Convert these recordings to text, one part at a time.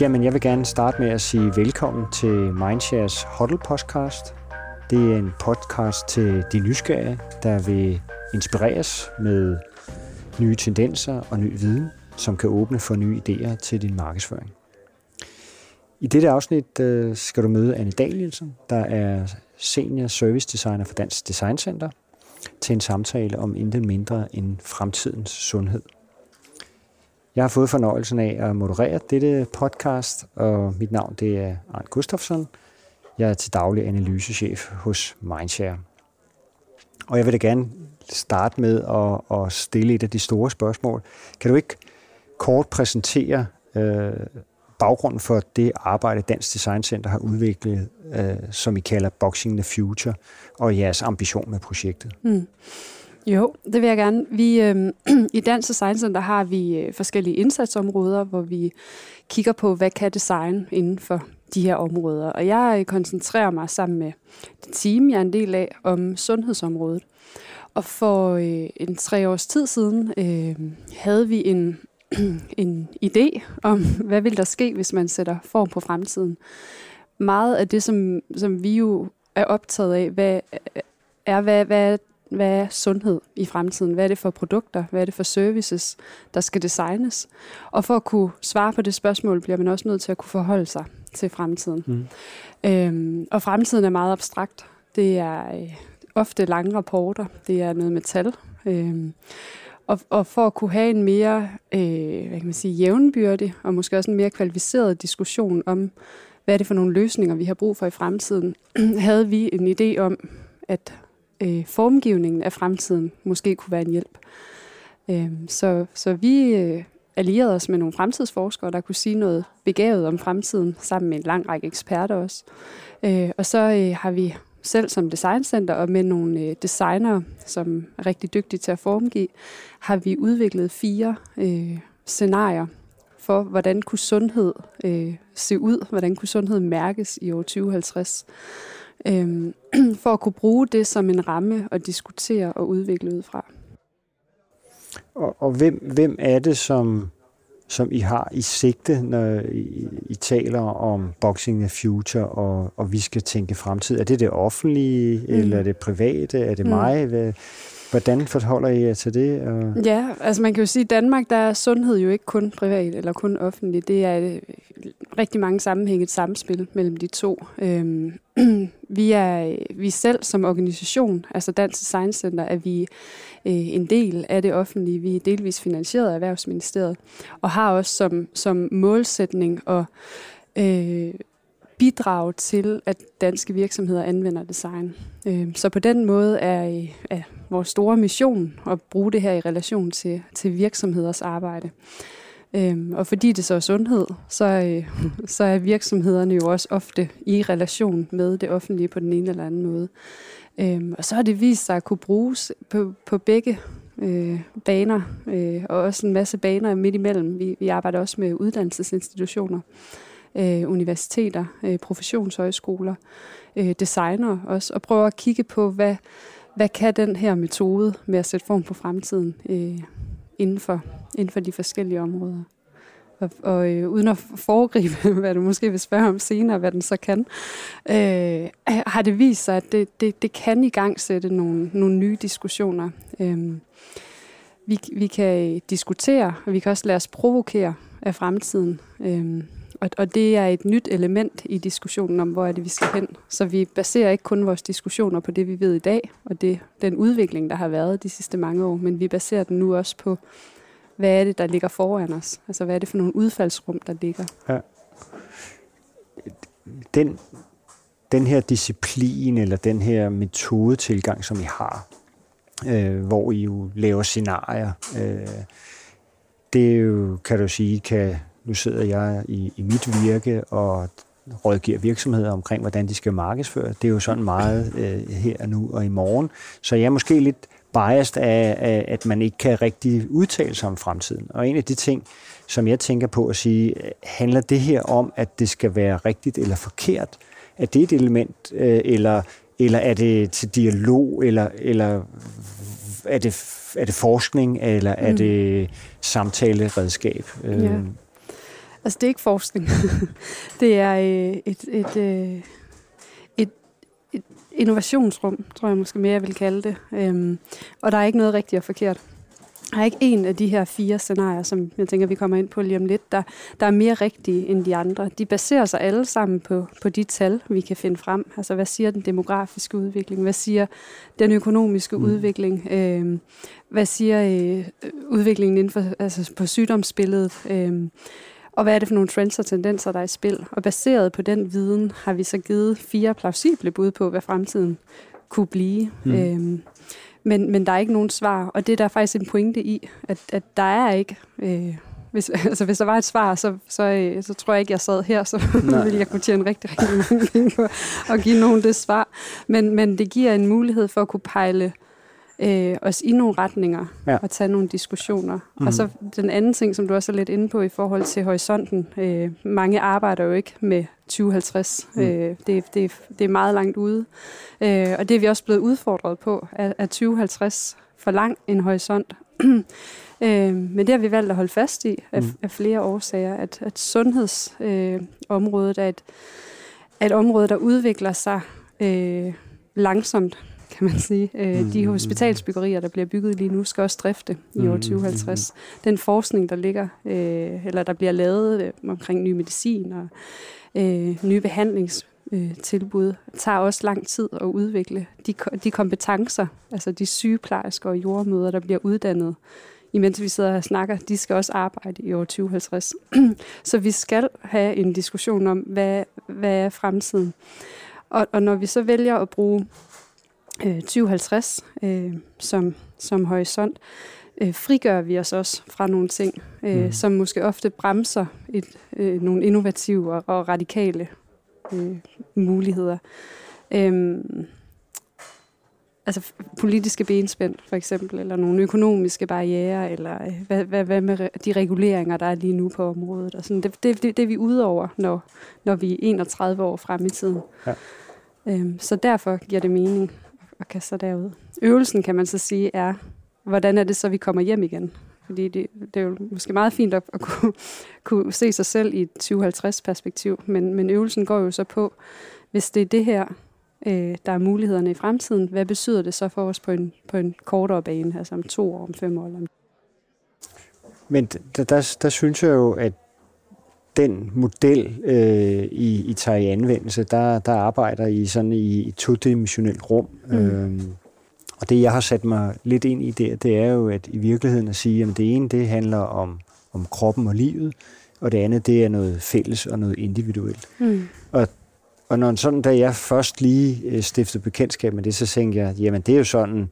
Jamen, jeg vil gerne starte med at sige velkommen til Mindshares Huddle podcast. Det er en podcast til de nysgerrige, der vil inspireres med nye tendenser og ny viden, som kan åbne for nye idéer til din markedsføring. I dette afsnit øh, skal du møde Anne Danielsen, der er senior service designer for Dansk Design Center, til en samtale om intet mindre end fremtidens sundhed. Jeg har fået fornøjelsen af at moderere dette podcast, og mit navn det er Arne Gustafsson. Jeg er til daglig analysechef hos Mindshare. Og jeg vil da gerne starte med at, at stille et af de store spørgsmål. Kan du ikke kort præsentere øh, baggrunden for det arbejde, Dansk Design Center har udviklet, øh, som I kalder Boxing the Future, og jeres ambition med projektet? Mm. Jo, det vil jeg gerne. Vi, øh, I Dans Design Center har vi øh, forskellige indsatsområder, hvor vi kigger på, hvad kan design inden for de her områder. Og jeg øh, koncentrerer mig sammen med det team, jeg er en del af, om sundhedsområdet. Og for øh, en tre års tid siden øh, havde vi en, en idé om, hvad vil der ske, hvis man sætter form på fremtiden. Meget af det, som, som vi jo er optaget af, hvad, er, hvad, hvad hvad er sundhed i fremtiden? Hvad er det for produkter? Hvad er det for services, der skal designes? Og for at kunne svare på det spørgsmål, bliver man også nødt til at kunne forholde sig til fremtiden. Mm. Øhm, og fremtiden er meget abstrakt. Det er øh, ofte lange rapporter. Det er noget med tal. Øhm, og, og for at kunne have en mere øh, hvad kan man sige, jævnbyrdig og måske også en mere kvalificeret diskussion om, hvad er det for nogle løsninger, vi har brug for i fremtiden, havde vi en idé om, at øh, formgivningen af fremtiden måske kunne være en hjælp. Øh, så, så vi øh, allierede os med nogle fremtidsforskere, der kunne sige noget begavet om fremtiden, sammen med en lang række eksperter også. Øh, og så øh, har vi selv som designcenter og med nogle øh, designere, som er rigtig dygtige til at formgive, har vi udviklet fire øh, scenarier for, hvordan kunne sundhed øh, se ud, hvordan kunne sundhed mærkes i år 2050 øh, for at kunne bruge det som en ramme at diskutere og udvikle ud fra. Og, og hvem, hvem er det, som, som I har i sigte, når I, I taler om Boxing the Future, og, og vi skal tænke fremtid? Er det det offentlige, mm. eller er det private? Er det mm. mig? Hvad, Hvordan forholder I jer til det? Og... Ja, altså man kan jo sige, at i Danmark der er sundhed jo ikke kun privat eller kun offentlig. Det er øh, rigtig mange sammenhænge et samspil mellem de to. Øhm, vi er øh, vi selv som organisation, altså Dansk Design Center, er vi øh, en del af det offentlige. Vi er delvis finansieret af Erhvervsministeriet og har også som, som målsætning at øh, bidrage til, at danske virksomheder anvender design. Øhm, så på den måde er, øh, er vores store mission at bruge det her i relation til, til virksomheders arbejde. Øhm, og fordi det så er sundhed, så, øh, så er virksomhederne jo også ofte i relation med det offentlige på den ene eller anden måde. Øhm, og så har det vist sig at kunne bruges på, på begge øh, baner, øh, og også en masse baner midt imellem. Vi, vi arbejder også med uddannelsesinstitutioner, øh, Øh, universiteter, øh, professionshøjskoler, øh, designer også, og prøver at kigge på, hvad, hvad kan den her metode med at sætte form på fremtiden øh, inden, for, inden for de forskellige områder. Og, og øh, uden at foregribe, hvad du måske vil spørge om senere, hvad den så kan, øh, har det vist sig, at det, det, det kan i gang sætte nogle, nogle nye diskussioner. Øh, vi, vi kan diskutere, og vi kan også lade os provokere af fremtiden. Øh, og, og det er et nyt element i diskussionen om, hvor er det, vi skal hen. Så vi baserer ikke kun vores diskussioner på det, vi ved i dag, og det, den udvikling, der har været de sidste mange år, men vi baserer den nu også på, hvad er det, der ligger foran os? Altså, hvad er det for nogle udfaldsrum, der ligger? Ja. Den, den her disciplin, eller den her metodetilgang, som I har, øh, hvor I jo laver scenarier, øh, det er jo, kan du sige, kan nu sidder jeg i, i mit virke og rådgiver virksomheder omkring, hvordan de skal markedsføre. Det er jo sådan meget øh, her nu og i morgen. Så jeg er måske lidt biased af, af, at man ikke kan rigtig udtale sig om fremtiden. Og en af de ting, som jeg tænker på at sige, handler det her om, at det skal være rigtigt eller forkert? Er det et element, øh, eller, eller er det til dialog, eller, eller er, det, er det forskning, eller er mm. det samtaleredskab? Ja. Altså, det er ikke forskning. det er øh, et, et, øh, et, et innovationsrum, tror jeg måske mere, jeg vil kalde det. Øhm, og der er ikke noget rigtigt og forkert. Der er ikke en af de her fire scenarier, som jeg tænker, vi kommer ind på lige om lidt, der, der er mere rigtige end de andre. De baserer sig alle sammen på, på de tal, vi kan finde frem. Altså, hvad siger den demografiske udvikling? Hvad siger den økonomiske mm. udvikling? Øh, hvad siger øh, udviklingen inden for, altså på sygdomsbilledet? Øh, og hvad er det for nogle trends og tendenser, der er i spil? Og baseret på den viden har vi så givet fire plausible bud på, hvad fremtiden kunne blive. Mm. Øh, men, men der er ikke nogen svar, og det er der faktisk en pointe i, at, at der er ikke... Øh, hvis, altså, hvis der var et svar, så, så, øh, så tror jeg ikke, jeg sad her, så ville jeg kunne tjene rigtig, rigtig mange penge på at give nogen det svar. Men, men det giver en mulighed for at kunne pejle øh, os i nogle retninger ja. og tage nogle diskussioner. Mm-hmm. Og så den anden ting, som du også er lidt inde på i forhold til horisonten. Øh, mange arbejder jo ikke med 2050. Mm. Øh, det, det, det er meget langt ude. Øh, og det er vi også blevet udfordret på, at, at 2050 for lang en horisont. øh, men det har vi valgt at holde fast i af, mm. af flere årsager, at, at sundhedsområdet øh, er, et, er et område, der udvikler sig øh, langsomt kan man sige. Øh. De hospitalsbyggerier, der bliver bygget lige nu, skal også drifte i år 2050. Mm. Den forskning, der ligger, øh, eller der bliver lavet øh, omkring ny medicin og øh, nye behandlingstilbud, tager også lang tid at udvikle. De, de kompetencer, altså de sygeplejersker og jordmøder, der bliver uddannet, imens vi sidder og snakker, de skal også arbejde i år 2050. Så vi skal have en diskussion om, hvad, hvad er fremtiden? Og, og når vi så vælger at bruge øh, 2050 øh, som, som horisont, øh, frigør vi os også fra nogle ting, øh, mm. som måske ofte bremser et, øh, nogle innovative og, og radikale øh, muligheder. Øhm, altså politiske benspænd for eksempel, eller nogle økonomiske barriere, eller øh, hvad, hvad, hvad med de reguleringer, der er lige nu på området. Og sådan. Det, det, det, det er vi ude over, når, når vi er 31 år frem i tiden. Ja. Øhm, så derfor giver det mening og kaste sig derud. Øvelsen, kan man så sige, er, hvordan er det så, vi kommer hjem igen? Fordi det, det er jo måske meget fint at, at kunne, kunne se sig selv i et 2050-perspektiv, men, men øvelsen går jo så på, hvis det er det her, øh, der er mulighederne i fremtiden, hvad betyder det så for os på en, på en kortere bane, altså om to år, om fem år? Eller om men der, der, der synes jeg jo, at den model øh, i, I tager i anvendelse, der, der arbejder I sådan i et todimensionelt rum. Mm. Øhm, og det, jeg har sat mig lidt ind i der, det er jo at i virkeligheden at sige, at det ene, det handler om, om kroppen og livet, og det andet, det er noget fælles og noget individuelt. Mm. Og, og når sådan, da jeg først lige øh, stiftede bekendtskab med det, så tænkte jeg, jamen det er jo sådan,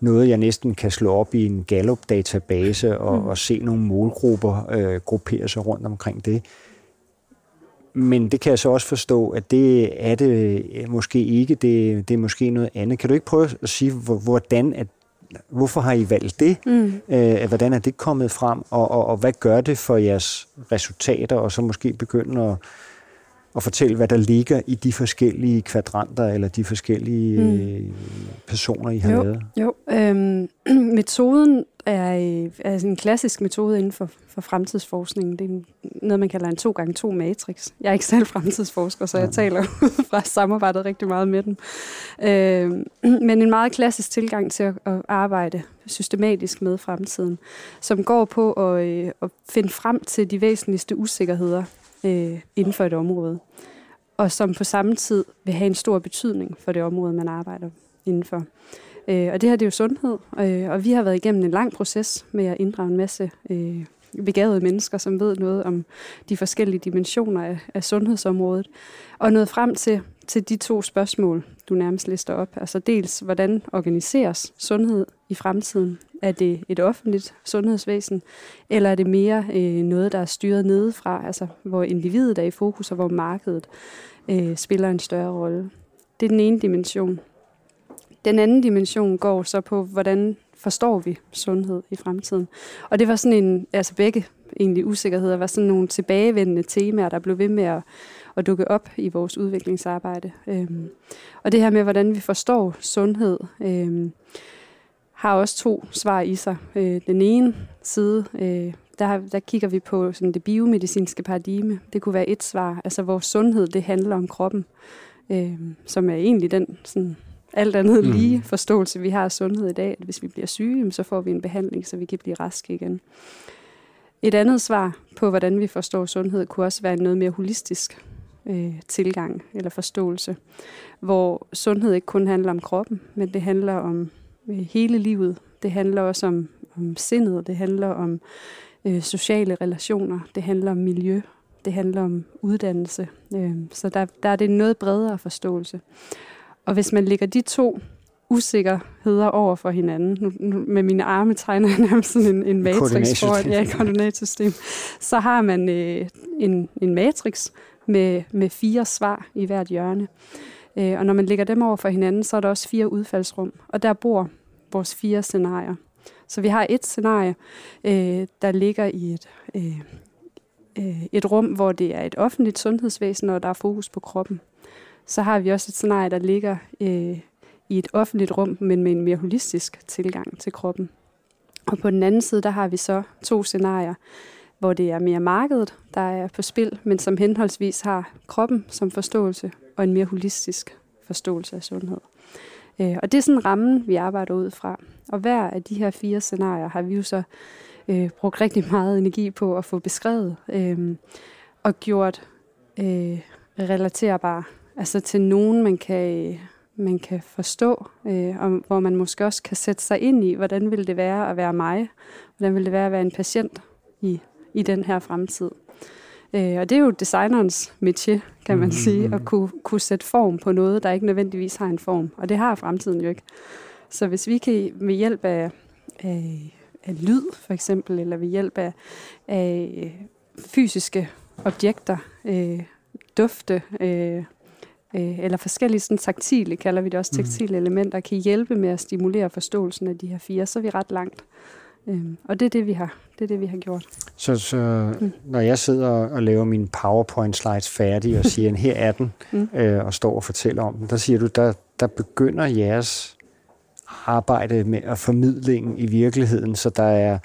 noget, jeg næsten kan slå op i en Gallup-database og, mm. og se nogle målgrupper øh, gruppere sig rundt omkring det. Men det kan jeg så også forstå, at det er det måske ikke. Det, det er måske noget andet. Kan du ikke prøve at sige, hvordan at, hvorfor har I valgt det? Mm. Øh, hvordan er det kommet frem? Og, og, og hvad gør det for jeres resultater? Og så måske begynde at og fortælle, hvad der ligger i de forskellige kvadranter eller de forskellige mm. Øh, personer, I har jo, lavet? Jo, øhm, metoden er, er en klassisk metode inden for, for fremtidsforskning. Det er noget, man kalder en 2 gange 2 matrix. Jeg er ikke selv fremtidsforsker, så jeg ja. taler fra samarbejdet rigtig meget med dem. Øhm, men en meget klassisk tilgang til at, at arbejde systematisk med fremtiden, som går på at, øh, at finde frem til de væsentligste usikkerheder øh, inden for et område, og som på samme tid vil have en stor betydning for det område, man arbejder indenfor. Øh, og det her det er jo sundhed, øh, og vi har været igennem en lang proces med at inddrage en masse øh, begavede mennesker, som ved noget om de forskellige dimensioner af, af sundhedsområdet, og nået frem til, til de to spørgsmål, du nærmest lister op. Altså dels, hvordan organiseres sundhed i fremtiden? Er det et offentligt sundhedsvæsen, eller er det mere øh, noget, der er styret nedefra, altså hvor individet er i fokus, og hvor markedet øh, spiller en større rolle? Det er den ene dimension. Den anden dimension går så på, hvordan forstår vi sundhed i fremtiden. Og det var sådan en, altså begge egentlig usikkerheder, var sådan nogle tilbagevendende temaer, der blev ved med at, at dukke op i vores udviklingsarbejde. Øhm, og det her med, hvordan vi forstår sundhed, øhm, har også to svar i sig. Øh, den ene side, øh, der, der kigger vi på sådan det biomedicinske paradigme. Det kunne være et svar. Altså vores sundhed, det handler om kroppen, øh, som er egentlig den sådan, alt andet mm. lige forståelse, vi har af sundhed i dag. At hvis vi bliver syge, så får vi en behandling, så vi kan blive raske igen. Et andet svar på, hvordan vi forstår sundhed, kunne også være en noget mere holistisk øh, tilgang eller forståelse, hvor sundhed ikke kun handler om kroppen, men det handler om hele livet. Det handler også om, om sindet, det handler om øh, sociale relationer, det handler om miljø, det handler om uddannelse. Øh, så der, der er det noget bredere forståelse. Og hvis man lægger de to usikkerheder over for hinanden. Nu, nu, med mine arme tegner jeg nærmest sådan en, en matrix for et ja, koordinatsystem. Så har man øh, en, en matrix med, med fire svar i hvert hjørne. Øh, og når man lægger dem over for hinanden, så er der også fire udfaldsrum. Og der bor vores fire scenarier. Så vi har et scenarie, øh, der ligger i et, øh, øh, et rum, hvor det er et offentligt sundhedsvæsen, og der er fokus på kroppen. Så har vi også et scenarie, der ligger øh, i et offentligt rum, men med en mere holistisk tilgang til kroppen. Og på den anden side, der har vi så to scenarier, hvor det er mere markedet, der er på spil, men som henholdsvis har kroppen som forståelse og en mere holistisk forståelse af sundhed. Øh, og det er sådan rammen, vi arbejder ud fra. Og hver af de her fire scenarier har vi jo så øh, brugt rigtig meget energi på at få beskrevet øh, og gjort øh, relaterbare. Altså til nogen, man kan, man kan forstå, øh, og hvor man måske også kan sætte sig ind i, hvordan vil det være at være mig? Hvordan vil det være at være en patient i, i den her fremtid? Øh, og det er jo designerens métier, kan man mm-hmm. sige, at kunne, kunne sætte form på noget, der ikke nødvendigvis har en form. Og det har fremtiden jo ikke. Så hvis vi kan med hjælp af, af, af lyd, for eksempel, eller ved hjælp af, af fysiske objekter, øh, dufte, øh, øh, eller forskellige sådan, taktile, kalder vi det også, taktile mm. elementer, kan hjælpe med at stimulere forståelsen af de her fire, så er vi ret langt. Øhm, og det er det, vi har. Det er det, vi har gjort. Så, så mm. når jeg sidder og laver mine PowerPoint slides færdige og siger, her er den, mm. øh, og står og fortæller om den, der siger du, der, der begynder jeres arbejde med at formidlingen i virkeligheden, så der er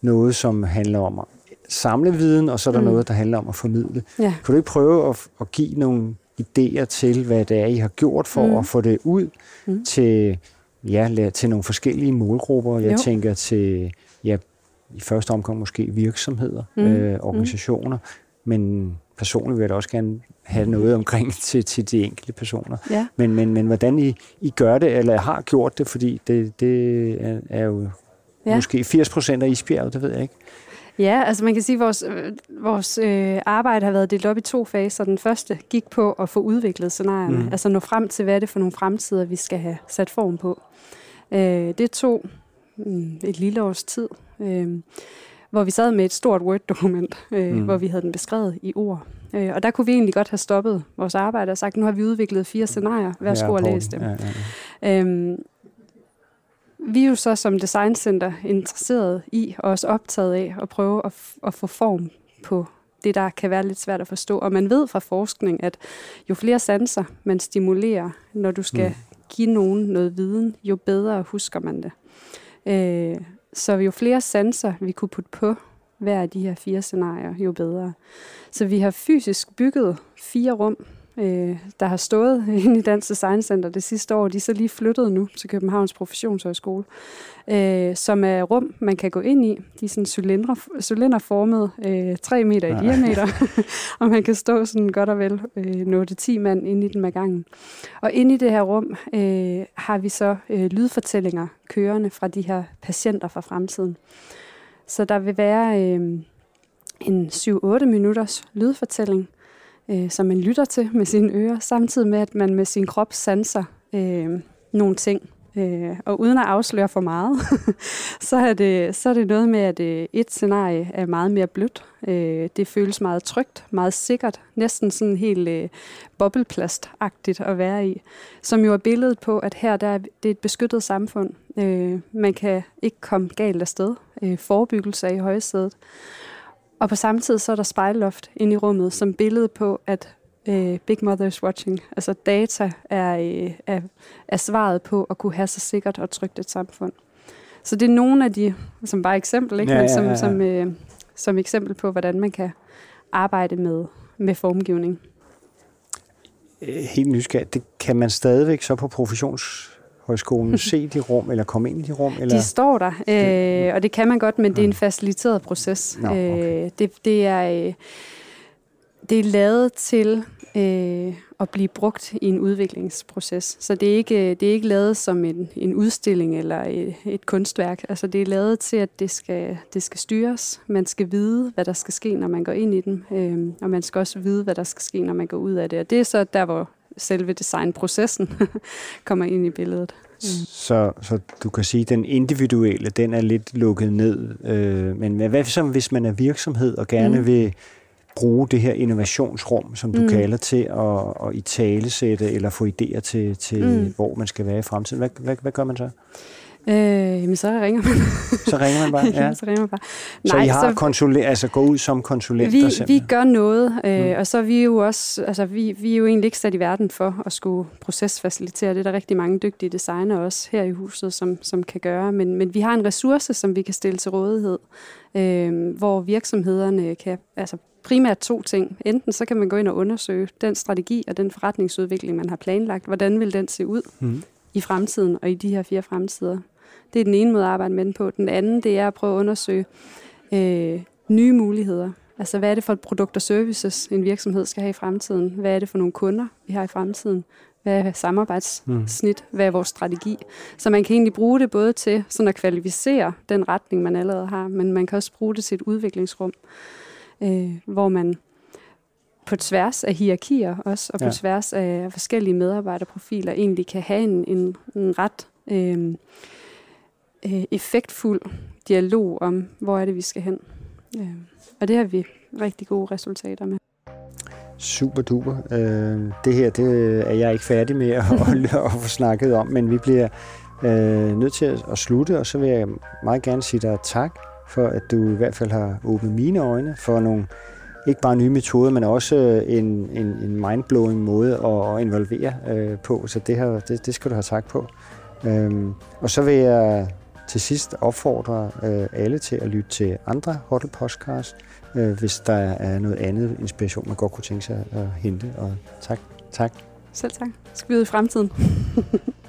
noget, som handler om at samle viden, og så er der mm. noget, der handler om at formidle. Ja. Kan du ikke prøve at, at give nogle idéer til, hvad det er, I har gjort for mm. at få det ud mm. til, ja, til nogle forskellige målgrupper? Jeg jo. tænker til, ja, i første omgang måske virksomheder, mm. øh, organisationer, mm. men personligt vil jeg da også gerne have noget omkring til, til de enkelte personer. Ja. Men, men, men hvordan I, I gør det, eller har gjort det, fordi det, det er, er jo ja. måske 80 procent af isbjerget, det ved jeg ikke. Ja, altså man kan sige, at vores, øh, vores øh, arbejde har været delt op i to faser. Den første gik på at få udviklet scenarierne, mm. altså nå frem til, hvad er det for nogle fremtider, vi skal have sat form på. Øh, det tog mm, et lille års tid, øh, hvor vi sad med et stort Word-dokument, øh, mm. hvor vi havde den beskrevet i ord. Øh, og der kunne vi egentlig godt have stoppet vores arbejde og sagt, nu har vi udviklet fire scenarier, værsgo ja, og læs dem. Ja, ja, ja. Øhm, vi er jo så som designcenter interesseret i og også optaget af at prøve at, at få form på det, der kan være lidt svært at forstå. Og man ved fra forskning, at jo flere sanser man stimulerer, når du skal mm. give nogen noget viden, jo bedre husker man det. Øh, så jo flere sanser vi kunne putte på hver af de her fire scenarier, jo bedre. Så vi har fysisk bygget fire rum, øh, der har stået inde i Dansk Design Center det sidste år. De er så lige flyttet nu til Københavns Professionshøjskole, øh, som er rum, man kan gå ind i. De er sådan cylindre, cylinderformet, øh, 3 meter i diameter, og man kan stå sådan godt og vel øh, 8-10 mand inde i den med gangen. Og inde i det her rum øh, har vi så øh, lydfortællinger kørende fra de her patienter fra fremtiden. Så der vil være øh, en 7-8 minutters lydfortælling, øh, som man lytter til med sine ører, samtidig med, at man med sin krop sanser øh, nogle ting. Øh, og uden at afsløre for meget, så, er det, så er det noget med, at øh, et scenarie er meget mere blødt. Øh, det føles meget trygt, meget sikkert, næsten sådan helt øh, bobleplastagtigt at være i. Som jo er billedet på, at her der er, det er et beskyttet samfund. Øh, man kan ikke komme galt afsted. Øh, forebyggelse er i højsædet. Og på samme tid så er der spejlloft ind i rummet som billede på, at øh, Big Mother is watching. Altså data er, øh, er, er svaret på at kunne have så sikkert og trygt et samfund. så det er nogle af de, som bare eksempel, ikke? Ja, Men som, ja, ja. Som, øh, som eksempel på, hvordan man kan arbejde med, med formgivning. Øh, helt nysgerrig. Det kan man stadigvæk så på professionshøjskolen se de rum, eller komme ind i de rum? Eller? De står der, øh, og det kan man godt, men det er en faciliteret proces. Nå, okay. øh, det, det, er, øh, det er lavet til øh, at blive brugt i en udviklingsproces. Så det er ikke, det er ikke lavet som en, en udstilling eller et, et kunstværk. Altså det er lavet til, at det skal, det skal styres. Man skal vide, hvad der skal ske, når man går ind i den. Øh, og man skal også vide, hvad der skal ske, når man går ud af det. Og det er så der, hvor selve designprocessen kommer ind i billedet. Mm. Så, så du kan sige, at den individuelle, den er lidt lukket ned. Øh, men hvad så, hvis man er virksomhed og gerne mm. vil bruge det her innovationsrum, som du mm. kalder til at, at i talesætte eller få idéer til, til mm. hvor man skal være i fremtiden. Hvad, hvad, hvad gør man så? Øh, jamen, så ringer man. så ringer man bare? Ja, så ringer man bare. Nej, så I har så, konsulent, altså gå ud som konsulenter? Vi, vi gør noget, øh, mm. og så er vi jo også, altså vi, vi er jo egentlig ikke sat i verden for at skulle procesfacilitere. Det er der rigtig mange dygtige designer også her i huset, som, som kan gøre. Men, men vi har en ressource, som vi kan stille til rådighed, øh, hvor virksomhederne kan altså primært to ting. Enten så kan man gå ind og undersøge den strategi og den forretningsudvikling, man har planlagt. Hvordan vil den se ud mm. i fremtiden og i de her fire fremtider? Det er den ene måde at arbejde med den på. Den anden, det er at prøve at undersøge øh, nye muligheder. Altså, hvad er det for et produkt og services, en virksomhed skal have i fremtiden? Hvad er det for nogle kunder, vi har i fremtiden? Hvad er samarbejdssnit? Mm. Hvad er vores strategi? Så man kan egentlig bruge det både til sådan at kvalificere den retning, man allerede har, men man kan også bruge det til et udviklingsrum øh, hvor man på tværs af hierarkier også, og på ja. tværs af forskellige medarbejderprofiler, egentlig kan have en, en, en ret øh, øh, effektfuld dialog om, hvor er det, vi skal hen. Øh, og det har vi rigtig gode resultater med. Super duper. Øh, det her det er jeg ikke færdig med at, at, at få snakket om, men vi bliver øh, nødt til at, at slutte, og så vil jeg meget gerne sige dig tak for at du i hvert fald har åbnet mine øjne for nogle ikke bare nye metoder, men også øh, en, en, en mindblowing måde at, at involvere øh, på. Så det, her, det, det skal du have tak på. Øhm, og så vil jeg til sidst opfordre øh, alle til at lytte til andre Huddle Podcast, øh, hvis der er noget andet inspiration, man godt kunne tænke sig at hente. Og tak. tak. Selv tak. Skal vi ud i fremtiden.